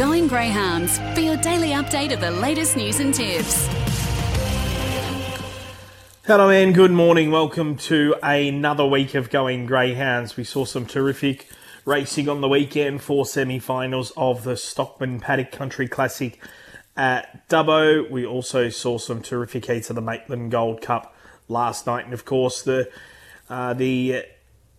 Going Greyhounds for your daily update of the latest news and tips. Hello and good morning. Welcome to another week of Going Greyhounds. We saw some terrific racing on the weekend for semi-finals of the Stockman Paddock Country Classic at Dubbo. We also saw some terrific heats of the Maitland Gold Cup last night, and of course the uh, the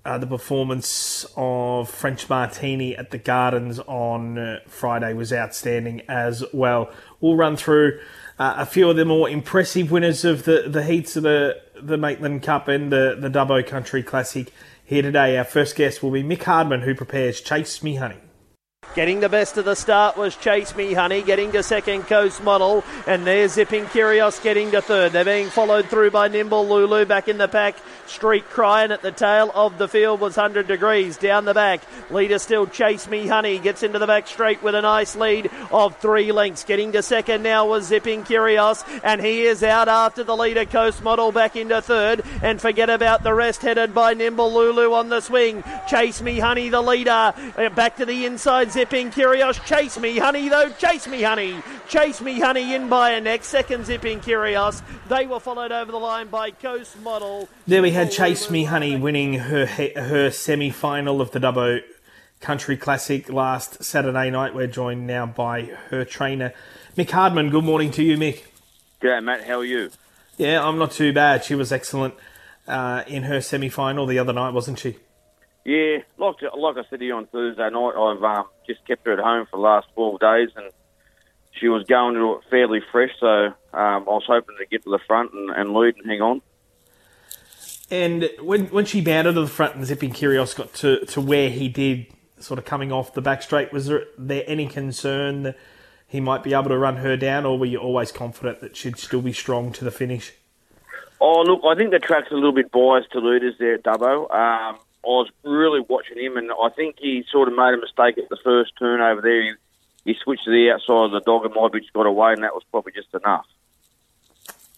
uh, the performance of French Martini at the Gardens on uh, Friday was outstanding as well. We'll run through uh, a few of the more impressive winners of the, the heats of the, the Maitland Cup and the, the Dubbo Country Classic here today. Our first guest will be Mick Hardman, who prepares Chase Me Honey. Getting the best of the start was Chase Me Honey, getting to second Coast Model, and there's Zipping Curios getting to third. They're being followed through by Nimble Lulu back in the pack. Street Crying at the tail of the field was 100 degrees down the back. Leader still Chase Me Honey gets into the back straight with a nice lead of three lengths. Getting to second now was Zipping Curios, and he is out after the leader Coast Model back into third. And forget about the rest headed by Nimble Lulu on the swing. Chase Me Honey, the leader, uh, back to the inside. Zipping Curios, chase me, honey, though, chase me, honey. Chase me, honey, in by a neck. Second, Zipping Curios. They were followed over the line by Coast Model. There we had Chase Me Honey winning her her semi final of the Dubbo Country Classic last Saturday night. We're joined now by her trainer, Mick Hardman. Good morning to you, Mick. G'day, Matt. How are you? Yeah, I'm not too bad. She was excellent uh, in her semi final the other night, wasn't she? Yeah, like like I said to you on Thursday night, I've um, just kept her at home for the last 12 days, and she was going to it fairly fresh, so um, I was hoping to get to the front and, and lead and hang on. And when when she bounded to the front and Zipping Curios got to, to where he did, sort of coming off the back straight, was there, there any concern that he might be able to run her down, or were you always confident that she'd still be strong to the finish? Oh, look, I think the track's a little bit biased to leaders there at Dubbo. Um, I was really watching him, and I think he sort of made a mistake at the first turn over there. He, he switched to the outside of the dog, and Modric got away, and that was probably just enough.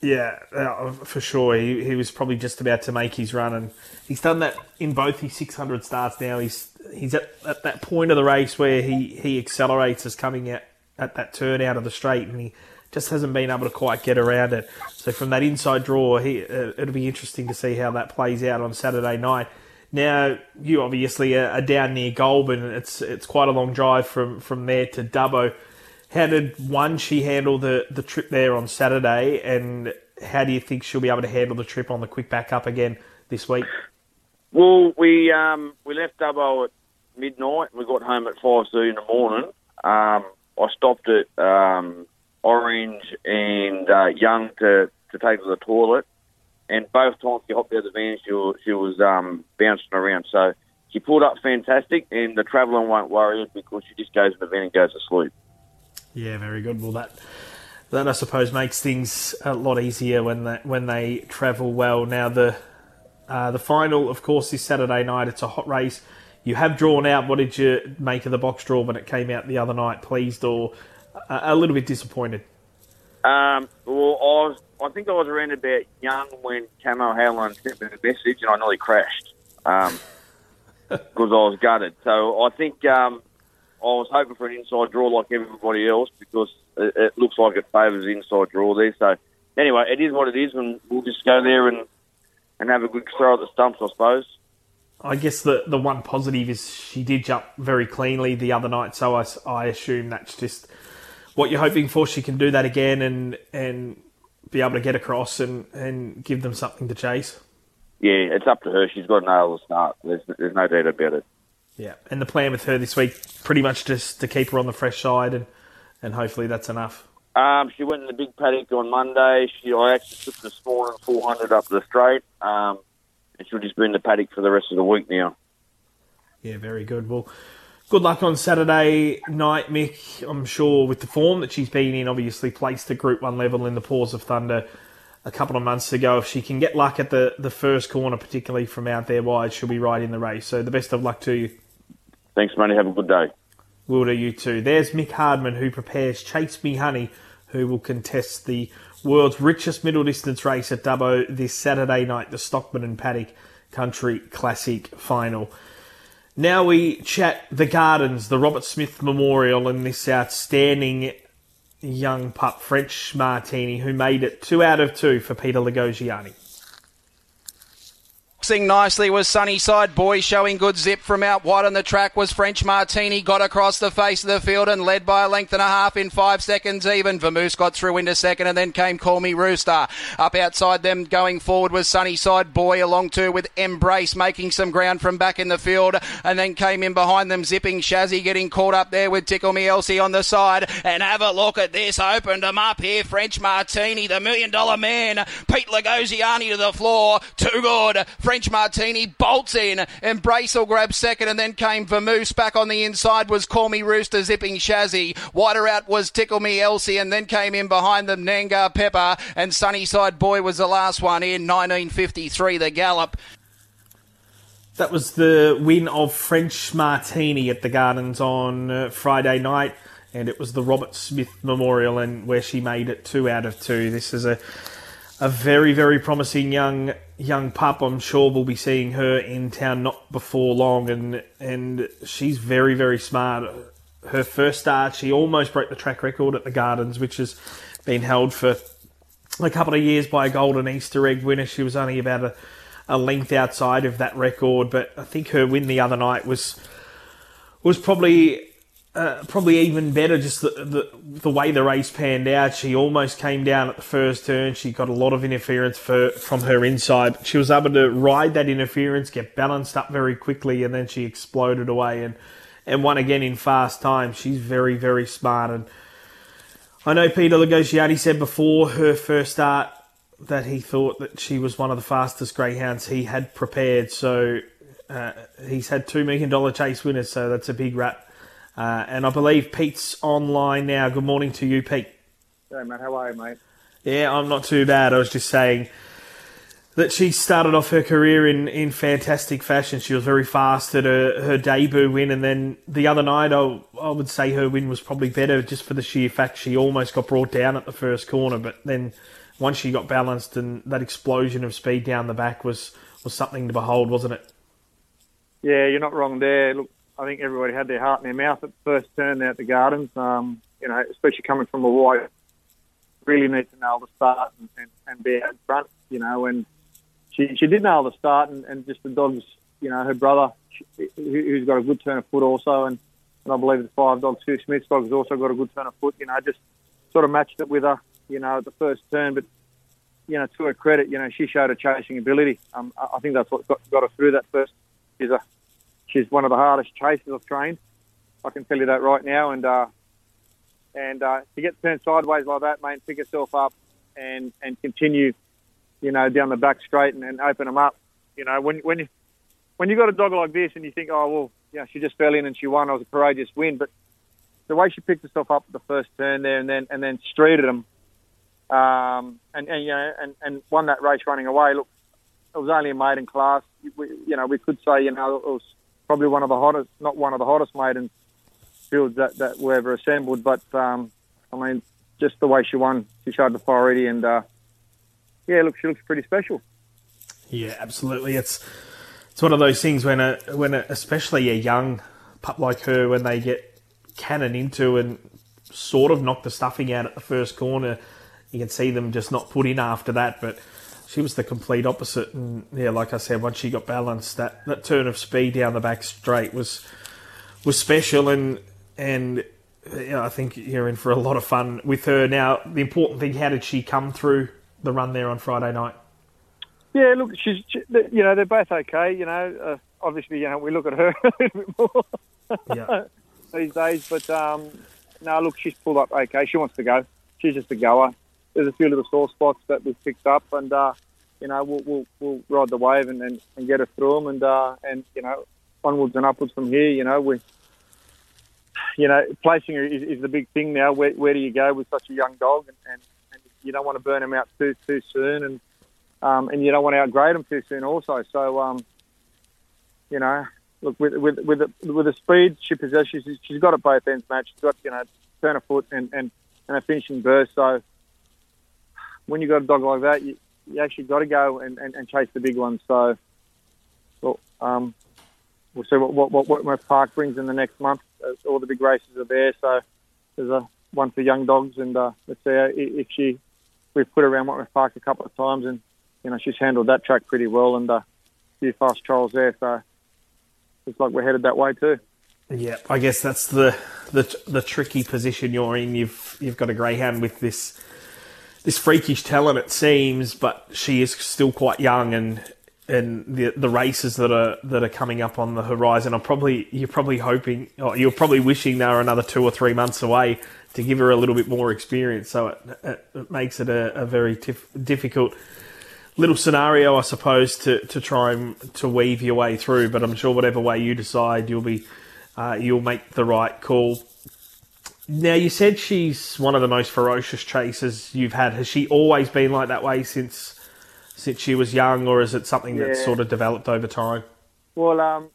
Yeah, uh, for sure. He, he was probably just about to make his run, and he's done that in both his 600 starts now. He's he's at, at that point of the race where he, he accelerates as coming out at that turn out of the straight, and he just hasn't been able to quite get around it. So from that inside draw, he, uh, it'll be interesting to see how that plays out on Saturday night. Now, you obviously are, are down near Goulburn. It's it's quite a long drive from, from there to Dubbo. How did one she handle the, the trip there on Saturday, and how do you think she'll be able to handle the trip on the quick back up again this week? Well, we um, we left Dubbo at midnight. And We got home at five thirty in the morning. Um, I stopped at um, Orange and uh, Young to, to take to the toilet, and both times she hopped out of the van, she was, she was um, bouncing around. So she pulled up fantastic, and the travelling won't worry her because she just goes in the van and goes to sleep. Yeah, very good. Well, that that I suppose makes things a lot easier when they, when they travel well. Now the uh, the final, of course, is Saturday night. It's a hot race. You have drawn out. What did you make of the box draw when it came out the other night? Pleased or a, a little bit disappointed? Um, well, I was, I think I was around about young when Camo Howland sent me the message, and I nearly crashed because I was gutted. So I think um, I was hoping for an inside draw like everybody else because it, it looks like it favours the inside draw there. So anyway, it is what it is, and we'll just go there and and have a good throw at the stumps, I suppose. I guess the the one positive is she did jump very cleanly the other night, so I, I assume that's just what you're hoping for. She can do that again and and be able to get across and, and give them something to chase. Yeah, it's up to her. She's got to nail the start. There's there's no doubt about it. Yeah, and the plan with her this week, pretty much just to keep her on the fresh side, and and hopefully that's enough. Um, she went in the big paddock on Monday. She I actually took the morning 400 up the straight, um, and she'll just be in the paddock for the rest of the week now. Yeah, very good. Well, good luck on Saturday night, Mick. I'm sure with the form that she's been in, obviously placed at Group One level in the Paws of Thunder a couple of months ago. If she can get luck at the the first corner, particularly from out there wide, she'll be right in the race. So the best of luck to you. Thanks, Manny. Have a good day. Will do you too. There's Mick Hardman who prepares Chase Me Honey, who will contest the world's richest middle distance race at Dubbo this Saturday night, the Stockman and Paddock Country Classic Final. Now we chat the Gardens, the Robert Smith Memorial, and this outstanding young pup, French Martini, who made it two out of two for Peter Lagogiani. Boxing nicely was Sunnyside Boy showing good zip from out wide on the track was French Martini got across the face of the field and led by a length and a half in five seconds even. Vamoose got through into second and then came Call Me Rooster. Up outside them going forward was Sunnyside Boy along too with Embrace making some ground from back in the field and then came in behind them zipping Shazzy getting caught up there with Tickle Me Elsie on the side and have a look at this opened them up here French Martini the million dollar man Pete Lagogiani to the floor too good French Martini bolts in. Embrace will grabs second, and then came Vamoose. Back on the inside was Call Me Rooster zipping Shazzy. Wider out was Tickle Me Elsie, and then came in behind them Nangar Pepper. And Sunnyside Boy was the last one in 1953, the gallop. That was the win of French Martini at the Gardens on uh, Friday night, and it was the Robert Smith Memorial, and where she made it two out of two. This is a a very very promising young young pup. I'm sure we'll be seeing her in town not before long, and and she's very very smart. Her first start, she almost broke the track record at the Gardens, which has been held for a couple of years by a Golden Easter egg winner. She was only about a, a length outside of that record, but I think her win the other night was was probably uh, probably even better just the, the the way the race panned out. She almost came down at the first turn. She got a lot of interference for, from her inside. She was able to ride that interference, get balanced up very quickly, and then she exploded away and and won again in fast time. She's very very smart. And I know Peter Lagogiani said before her first start that he thought that she was one of the fastest greyhounds he had prepared. So uh, he's had two million dollar chase winners. So that's a big rap uh, and I believe Pete's online now. Good morning to you, Pete. Hey, mate. How are you, mate? Yeah, I'm not too bad. I was just saying that she started off her career in, in fantastic fashion. She was very fast at her, her debut win, and then the other night, I, I would say her win was probably better just for the sheer fact she almost got brought down at the first corner. But then once she got balanced, and that explosion of speed down the back was, was something to behold, wasn't it? Yeah, you're not wrong there. Look, I think everybody had their heart in their mouth at the first turn at the Gardens. Um, you know, especially coming from Hawaii, really need to nail the start and, and, and be out front. You know, and she she did nail the start, and, and just the dogs. You know, her brother, who's got a good turn of foot also, and, and I believe the five dogs, Sue Smith's dog, has also got a good turn of foot. You know, just sort of matched it with her. You know, at the first turn, but you know, to her credit, you know, she showed a chasing ability. Um, I think that's what got, got her through that first. She's a she's one of the hardest chasers I've trained. I can tell you that right now. And uh, and uh, to get turned sideways like that, mate, pick herself up and and continue, you know, down the back straight and, and open them up. You know, when when you when you got a dog like this and you think, oh well, yeah, she just fell in and she won. It was a courageous win, but the way she picked herself up at the first turn there and then and then streeted them, um, and, and you know and, and won that race running away. Look, it was only a maiden class. We, you know, we could say you know it was probably one of the hottest, not one of the hottest maiden fields that, that were ever assembled. But um, I mean, just the way she won, she showed the priority, and uh, yeah, look, she looks pretty special. Yeah, absolutely. It's it's one of those things when a when a, especially a young pup like her, when they get cannon into and sort of knock the stuffing out at the first corner, you can see them just not put in after that, but she was the complete opposite. And yeah, like I said, once she got balanced, that, that turn of speed down the back straight was was special. And and I think you're in for a lot of fun with her. Now, the important thing, how did she come through the run there on Friday night? Yeah, look, she's she, you know they're both okay. You know, uh, obviously you know we look at her a little bit more yeah. these days, but um, no, look, she's pulled up okay. She wants to go. She's just a goer there's a few little sore spots that we've picked up, and uh, you know we'll, we'll, we'll ride the wave and, and, and get us through them, and uh, and you know onwards and upwards from here. You know we, you know, placing is, is the big thing now. Where, where do you go with such a young dog, and, and, and you don't want to burn them out too too soon, and um, and you don't want to outgrade them too soon also. So um, you know, look with with with the, with the speed she possesses, she's got it both ends, match. She's got you know turn of foot and and, and a finishing burst. So when you got a dog like that, you, you actually got to go and, and, and chase the big ones. So, well, um, we'll see what, what, what Wentworth Park brings in the next month. Uh, all the big races are there, so there's a one for young dogs, and uh, let's see if she. We've put around Wentworth Park a couple of times, and you know she's handled that track pretty well, and uh, a few fast trials there, so it's like we're headed that way too. Yeah, I guess that's the the the tricky position you're in. You've you've got a greyhound with this this freakish talent, it seems, but she is still quite young, and and the the races that are that are coming up on the horizon are probably you're probably hoping or you're probably wishing they were another two or three months away to give her a little bit more experience. So it, it, it makes it a, a very tif- difficult little scenario, I suppose, to, to try and to weave your way through. But I'm sure whatever way you decide, you'll be uh, you'll make the right call. Now you said she's one of the most ferocious chasers you've had. Has she always been like that way since since she was young, or is it something that's sort of developed over time? Well, um,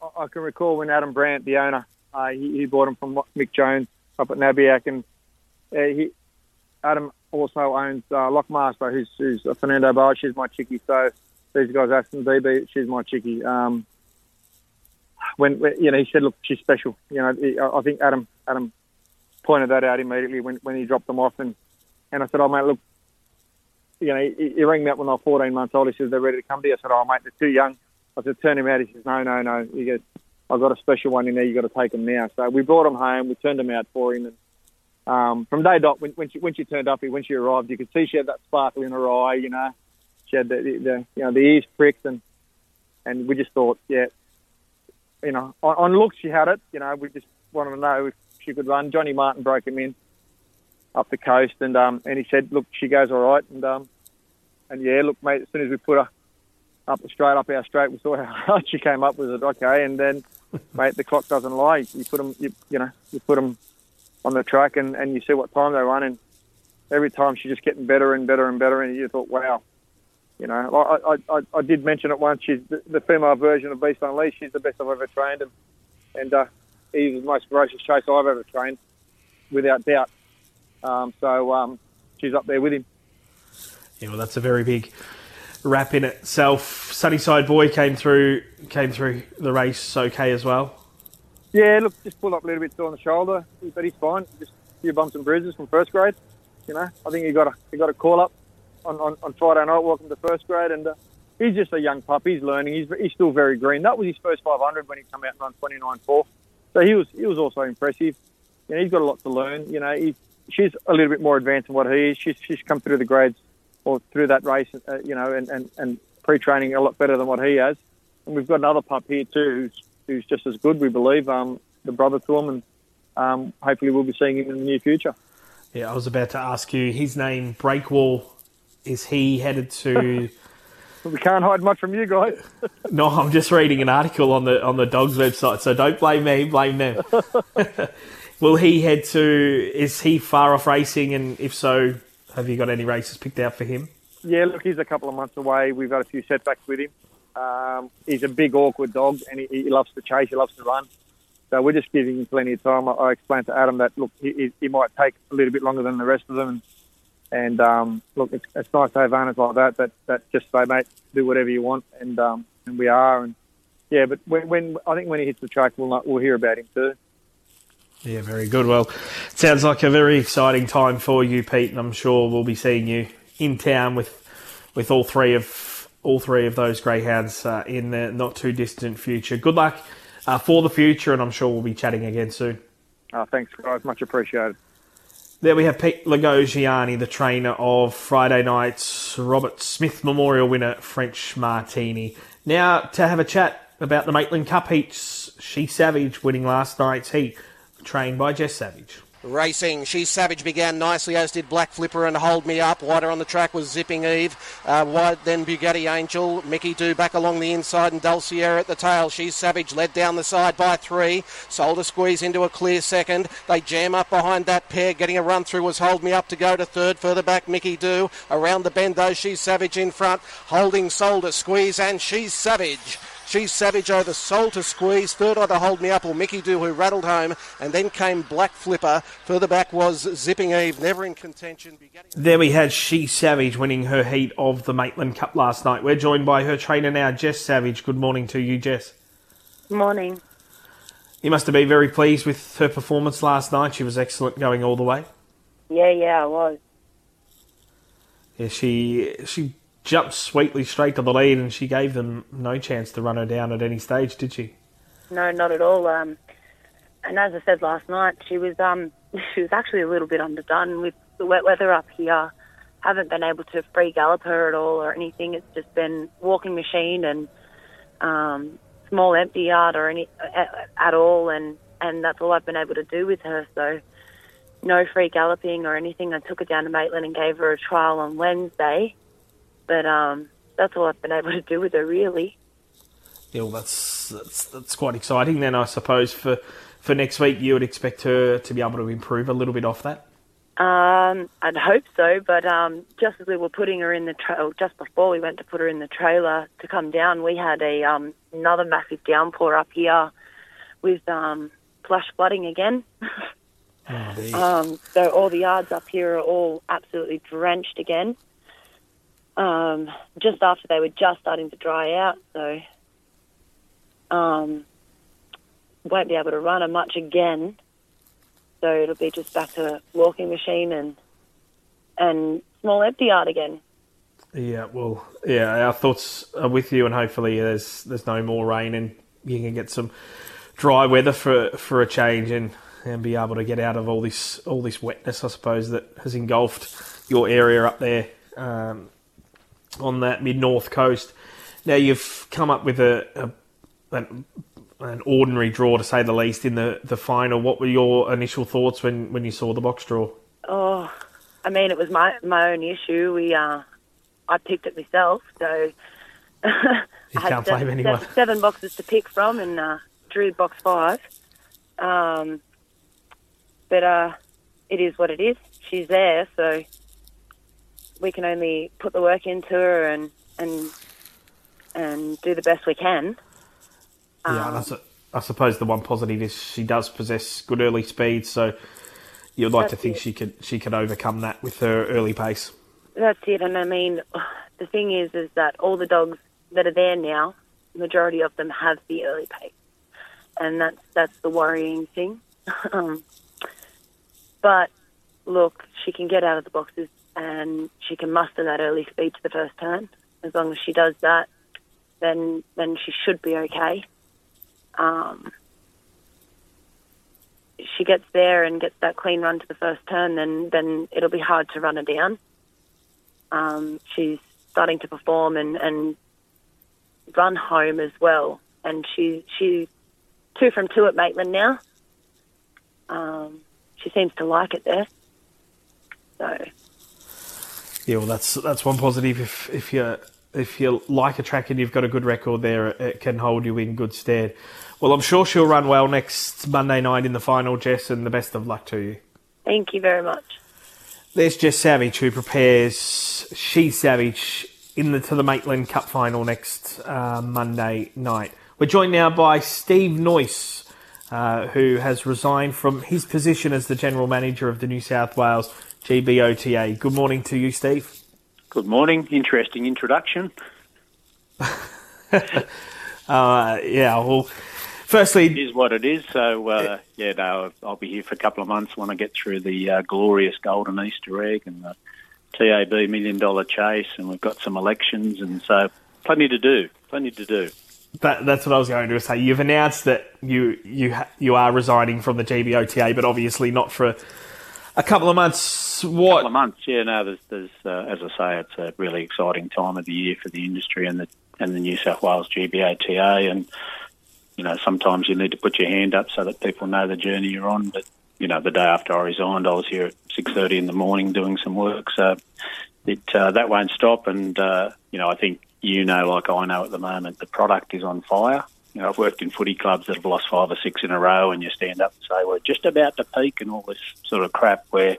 I- I can recall when Adam Brandt, the owner, uh, he, he bought him from Mick Jones up at Nabiac, and uh, he Adam also owns uh, Lockmaster, who's, who's a Fernando Bale. She's my chickie. So these guys, Aston Dee Bee, she's my chickie. Um, when when- you know, he said, "Look, she's special." You know, I think Adam Adam pointed that out immediately when, when he dropped them off, and and I said, "Oh mate, look." You know, he, he rang me up when I was 14 months old. He said, they're ready to come to you. I said, oh, mate, they're too young. I said, turn him out. He says, no, no, no. He goes, I've got a special one in there. You've got to take him now. So we brought him home. We turned him out for him. And um, from day dot, when, when, she, when she turned up when she arrived, you could see she had that sparkle in her eye, you know. She had the, the, the you know, the ears pricked. And, and we just thought, yeah, you know, on, on looks she had it. You know, we just wanted to know if she could run. Johnny Martin broke him in up the coast. And, um, and he said, look, she goes all right. And, um, and yeah, look, mate, as soon as we put her up the straight, up our straight, we saw how hard she came up with it. Okay, and then, mate, the clock doesn't lie. You put them, you, you know, you put them on the track, and, and you see what time they run, and every time she's just getting better and better and better, and you thought, wow, you know, I, I, I, I did mention it once. She's the, the female version of Beast Unleashed. She's the best I've ever trained, and and uh, he's the most ferocious chaser I've ever trained, without doubt. Um, so um, she's up there with him. Yeah, well, that's a very big wrap in itself. Sunnyside boy came through came through the race okay as well. Yeah, look, just pulled up a little bit on the shoulder, but he's fine. Just a few bumps and bruises from first grade. You know, I think he got a he got a call up on, on, on Friday night. Welcome to first grade, and uh, he's just a young pup. He's learning. He's he's still very green. That was his first 500 when he came out and run 29.4. So he was he was also impressive. You know, he's got a lot to learn. You know, he, she's a little bit more advanced than what he is. She's she's come through the grades or through that race, uh, you know, and, and, and pre-training a lot better than what he has. And we've got another pup here too, who's who's just as good, we believe. Um, the brother to him, and um, hopefully we'll be seeing him in the near future. Yeah, I was about to ask you his name. Breakwall. Is he headed to? We can't hide much from you guys. no, I'm just reading an article on the on the dogs website, so don't blame me. Blame them. Will he head to? Is he far off racing? And if so, have you got any races picked out for him? Yeah, look, he's a couple of months away. We've had a few setbacks with him. Um, he's a big, awkward dog, and he, he loves to chase. He loves to run. So we're just giving him plenty of time. I, I explained to Adam that look, he, he- he might take a little bit longer than the rest of them. And um, look, it's, it's nice to have owners like that. That that just say, mate, do whatever you want, and um, and we are. And yeah, but when, when I think when he hits the track, we'll not, we'll hear about him too. Yeah, very good. Well, sounds like a very exciting time for you, Pete, and I'm sure we'll be seeing you in town with with all three of all three of those greyhounds uh, in the not too distant future. Good luck uh, for the future, and I'm sure we'll be chatting again soon. Uh, thanks, guys. Much appreciated. There we have Pete Lagogiani, the trainer of Friday night's Robert Smith Memorial winner, French Martini. Now to have a chat about the Maitland Cup heats. She Savage winning last night's heat, trained by Jess Savage. Racing, She's Savage began nicely, as did Black Flipper and Hold Me Up. Wider on the track was Zipping Eve. Uh, wide then Bugatti Angel. Mickey Do back along the inside and Dulciera at the tail. She's Savage led down the side by three. A squeeze into a clear second. They jam up behind that pair. Getting a run through was Hold Me Up to go to third. Further back, Mickey Do. Around the bend though, She's Savage in front. Holding a squeeze and She's Savage. She's Savage over Soul to Squeeze. Third either Hold Me Up or Mickey Do, who rattled home. And then came Black Flipper. Further back was Zipping Eve, never in contention. There we had She Savage winning her heat of the Maitland Cup last night. We're joined by her trainer now, Jess Savage. Good morning to you, Jess. Morning. You must have been very pleased with her performance last night. She was excellent going all the way. Yeah, yeah, I was. Yeah, she she jumped sweetly straight to the lead, and she gave them no chance to run her down at any stage, did she? No, not at all. Um, and as I said last night, she was um, she was actually a little bit underdone with the wet weather up here. Haven't been able to free gallop her at all or anything. It's just been walking machine and um, small empty yard or any at, at all, and and that's all I've been able to do with her. So no free galloping or anything. I took her down to Maitland and gave her a trial on Wednesday, but um, that's all I've been able to do with her really. Yeah, well, that's that's that's quite exciting. Then I suppose for for next week you would expect her to be able to improve a little bit off that. Um, I'd hope so, but um, just as we were putting her in the tra- just before we went to put her in the trailer to come down, we had a um, another massive downpour up here with um, flash flooding again. um, so all the yards up here are all absolutely drenched again. Um, just after they were just starting to dry out, so um, won't be able to run her much again. So it'll be just back to walking machine and and small empty yard again. Yeah, well, yeah, our thoughts are with you, and hopefully there's there's no more rain, and you can get some dry weather for for a change, and and be able to get out of all this all this wetness, I suppose, that has engulfed your area up there um, on that mid north coast. Now you've come up with a, a an, an ordinary draw, to say the least, in the, the final. What were your initial thoughts when, when you saw the box draw? Oh, I mean, it was my my own issue. We uh, I picked it myself, so You I can't blame anyone. seven- seven boxes to pick from, and uh, drew box five. Um, but uh, it is what it is. She's there, so we can only put the work into her and and and do the best we can. Yeah, and I, su- I suppose the one positive is she does possess good early speed, so you'd like to think it. she could she could overcome that with her early pace. That's it, and I mean, the thing is, is that all the dogs that are there now, majority of them have the early pace, and that's that's the worrying thing. um, but look, she can get out of the boxes and she can muster that early speed to the first turn. As long as she does that, then then she should be okay. Um, she gets there and gets that clean run to the first turn, then then it'll be hard to run her down. Um, she's starting to perform and, and run home as well, and she she's two from two at Maitland now. Um, she seems to like it there. So Yeah, well, that's that's one positive. If if you if you like a track and you've got a good record there, it, can hold you in good stead. Well, I'm sure she'll run well next Monday night in the final, Jess, and the best of luck to you. thank you very much. There's Jess Savage who prepares She Savage in the to the Maitland Cup final next uh, Monday night. We're joined now by Steve Noyce, uh, who has resigned from his position as the general manager of the New South Wales GBOTA. Good morning to you, Steve. Good morning. Interesting introduction. Uh, yeah, well, firstly, It is what it is. So, uh, yeah, no, I'll be here for a couple of months when I get through the uh, glorious Golden Easter egg and the TAB million dollar chase, and we've got some elections, and so plenty to do. Plenty to do. That, that's what I was going to say. You've announced that you you you are resigning from the GBOTA, but obviously not for a, a couple of months. What? couple of months. Yeah, no, there's, there's uh, as I say, it's a really exciting time of the year for the industry and the and the New South Wales GBOTA, and you know sometimes you need to put your hand up so that people know the journey you're on. But you know, the day after I resigned, I was here at six thirty in the morning doing some work, so it uh, that won't stop. And uh, you know, I think you know, like I know at the moment, the product is on fire. You know, I've worked in footy clubs that have lost five or six in a row, and you stand up and say we're just about to peak and all this sort of crap. Where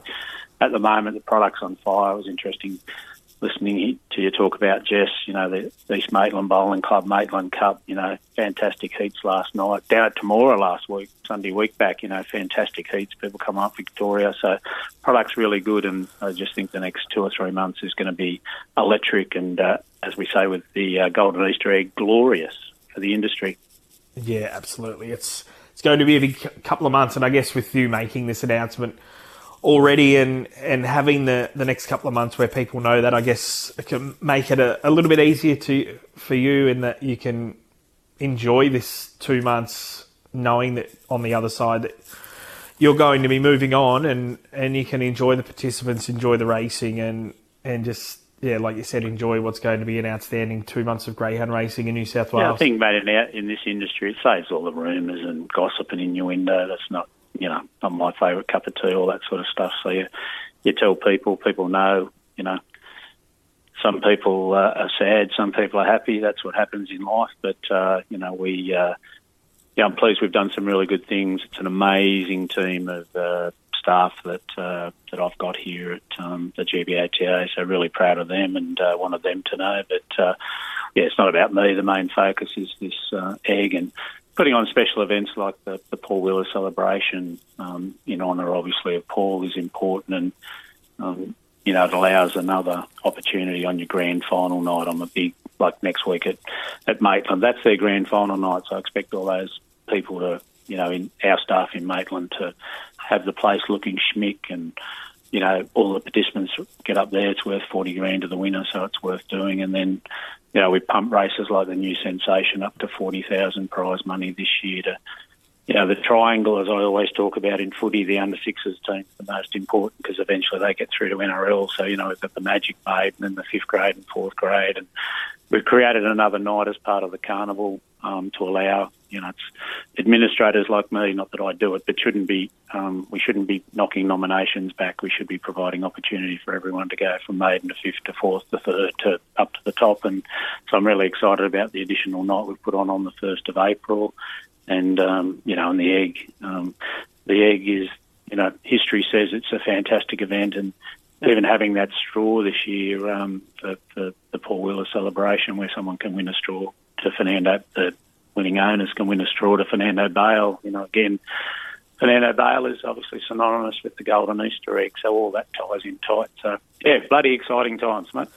at the moment the product's on fire. It was interesting listening to you talk about Jess. You know, the East Maitland Bowling Club, Maitland Cup. You know, fantastic heats last night. Down at Temora last week, Sunday week back. You know, fantastic heats. People come up Victoria, so product's really good. And I just think the next two or three months is going to be electric and, uh, as we say with the uh, Golden Easter egg, glorious for the industry. Yeah, absolutely. It's it's going to be a big couple of months, and I guess with you making this announcement already and and having the the next couple of months where people know that, I guess it can make it a, a little bit easier to for you in that you can enjoy this two months knowing that on the other side that you're going to be moving on and and you can enjoy the participants, enjoy the racing, and and just yeah, like you said, enjoy what's going to be an outstanding two months of greyhound racing in New South Wales. Yeah, I think, mate, in, our, in this industry, it saves all the rumours and gossip and innuendo. That's not, you know, not my favourite cup of tea, all that sort of stuff. So you, you tell people, people know, you know, some people uh, are sad, some people are happy. That's what happens in life. But, uh, you know, we, uh, yeah, I'm pleased we've done some really good things. It's an amazing team of uh, staff that uh, that I've got here at um, the GBOTA. So really proud of them and uh, wanted them to know. But uh, yeah, it's not about me. The main focus is this uh, egg and putting on special events like the, the Paul Wheeler celebration um, in honour, obviously, of Paul is important and. Um, you know, it allows another opportunity on your grand final night. I'm a big, like next week at, at Maitland. That's their grand final night, so I expect all those people to, you know, in our staff in Maitland to have the place looking schmick and, you know, all the participants get up there. It's worth 40 grand to the winner, so it's worth doing. And then, you know, we pump races like the new sensation up to 40,000 prize money this year to, you know, the triangle, as I always talk about in footy, the under sixes team is the most important because eventually they get through to NRL. So, you know, we've got the Magic Maid and then the fifth grade and fourth grade. And we've created another night as part of the carnival um, to allow, you know, it's administrators like me, not that I do it, but shouldn't be, um, we shouldn't be knocking nominations back. We should be providing opportunity for everyone to go from maiden to fifth to fourth to third to up to the top. And so I'm really excited about the additional night we've put on on the 1st of April and um, you know, and the egg. Um, the egg is, you know, history says it's a fantastic event, and even having that straw this year um, for, for the Paul Wheeler celebration, where someone can win a straw to Fernando, the winning owners can win a straw to Fernando Bale. You know, again, Fernando Bale is obviously synonymous with the golden Easter egg, so all that ties in tight. So yeah, bloody exciting times, mate.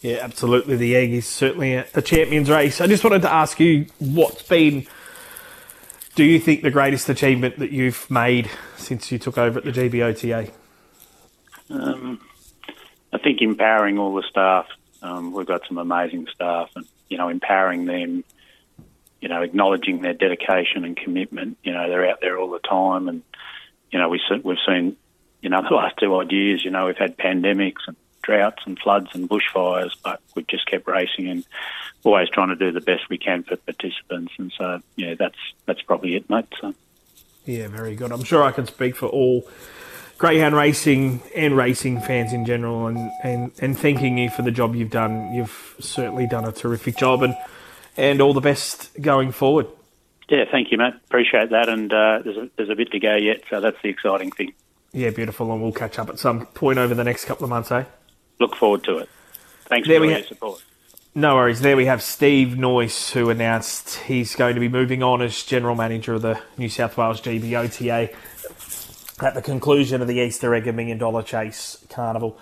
Yeah, absolutely. The egg is certainly a, a champions race. I just wanted to ask you what's been do you think the greatest achievement that you've made since you took over at the GBOTA? Um, I think empowering all the staff. Um, we've got some amazing staff, and you know, empowering them. You know, acknowledging their dedication and commitment. You know, they're out there all the time, and you know, we we've seen, you know, the last two odd years. You know, we've had pandemics and droughts and floods and bushfires, but we've just kept racing and always trying to do the best we can for participants. And so, yeah, that's that's probably it, mate. So. Yeah, very good. I'm sure I can speak for all greyhound racing and racing fans in general, and, and, and thanking you for the job you've done. You've certainly done a terrific job, and and all the best going forward. Yeah, thank you, mate. Appreciate that. And uh, there's a, there's a bit to go yet, so that's the exciting thing. Yeah, beautiful. And we'll catch up at some point over the next couple of months, eh? Look forward to it. Thanks there for your ha- support. No worries. There we have Steve Noyce, who announced he's going to be moving on as general manager of the New South Wales GBOTA at the conclusion of the Easter Egg and Million Dollar Chase Carnival.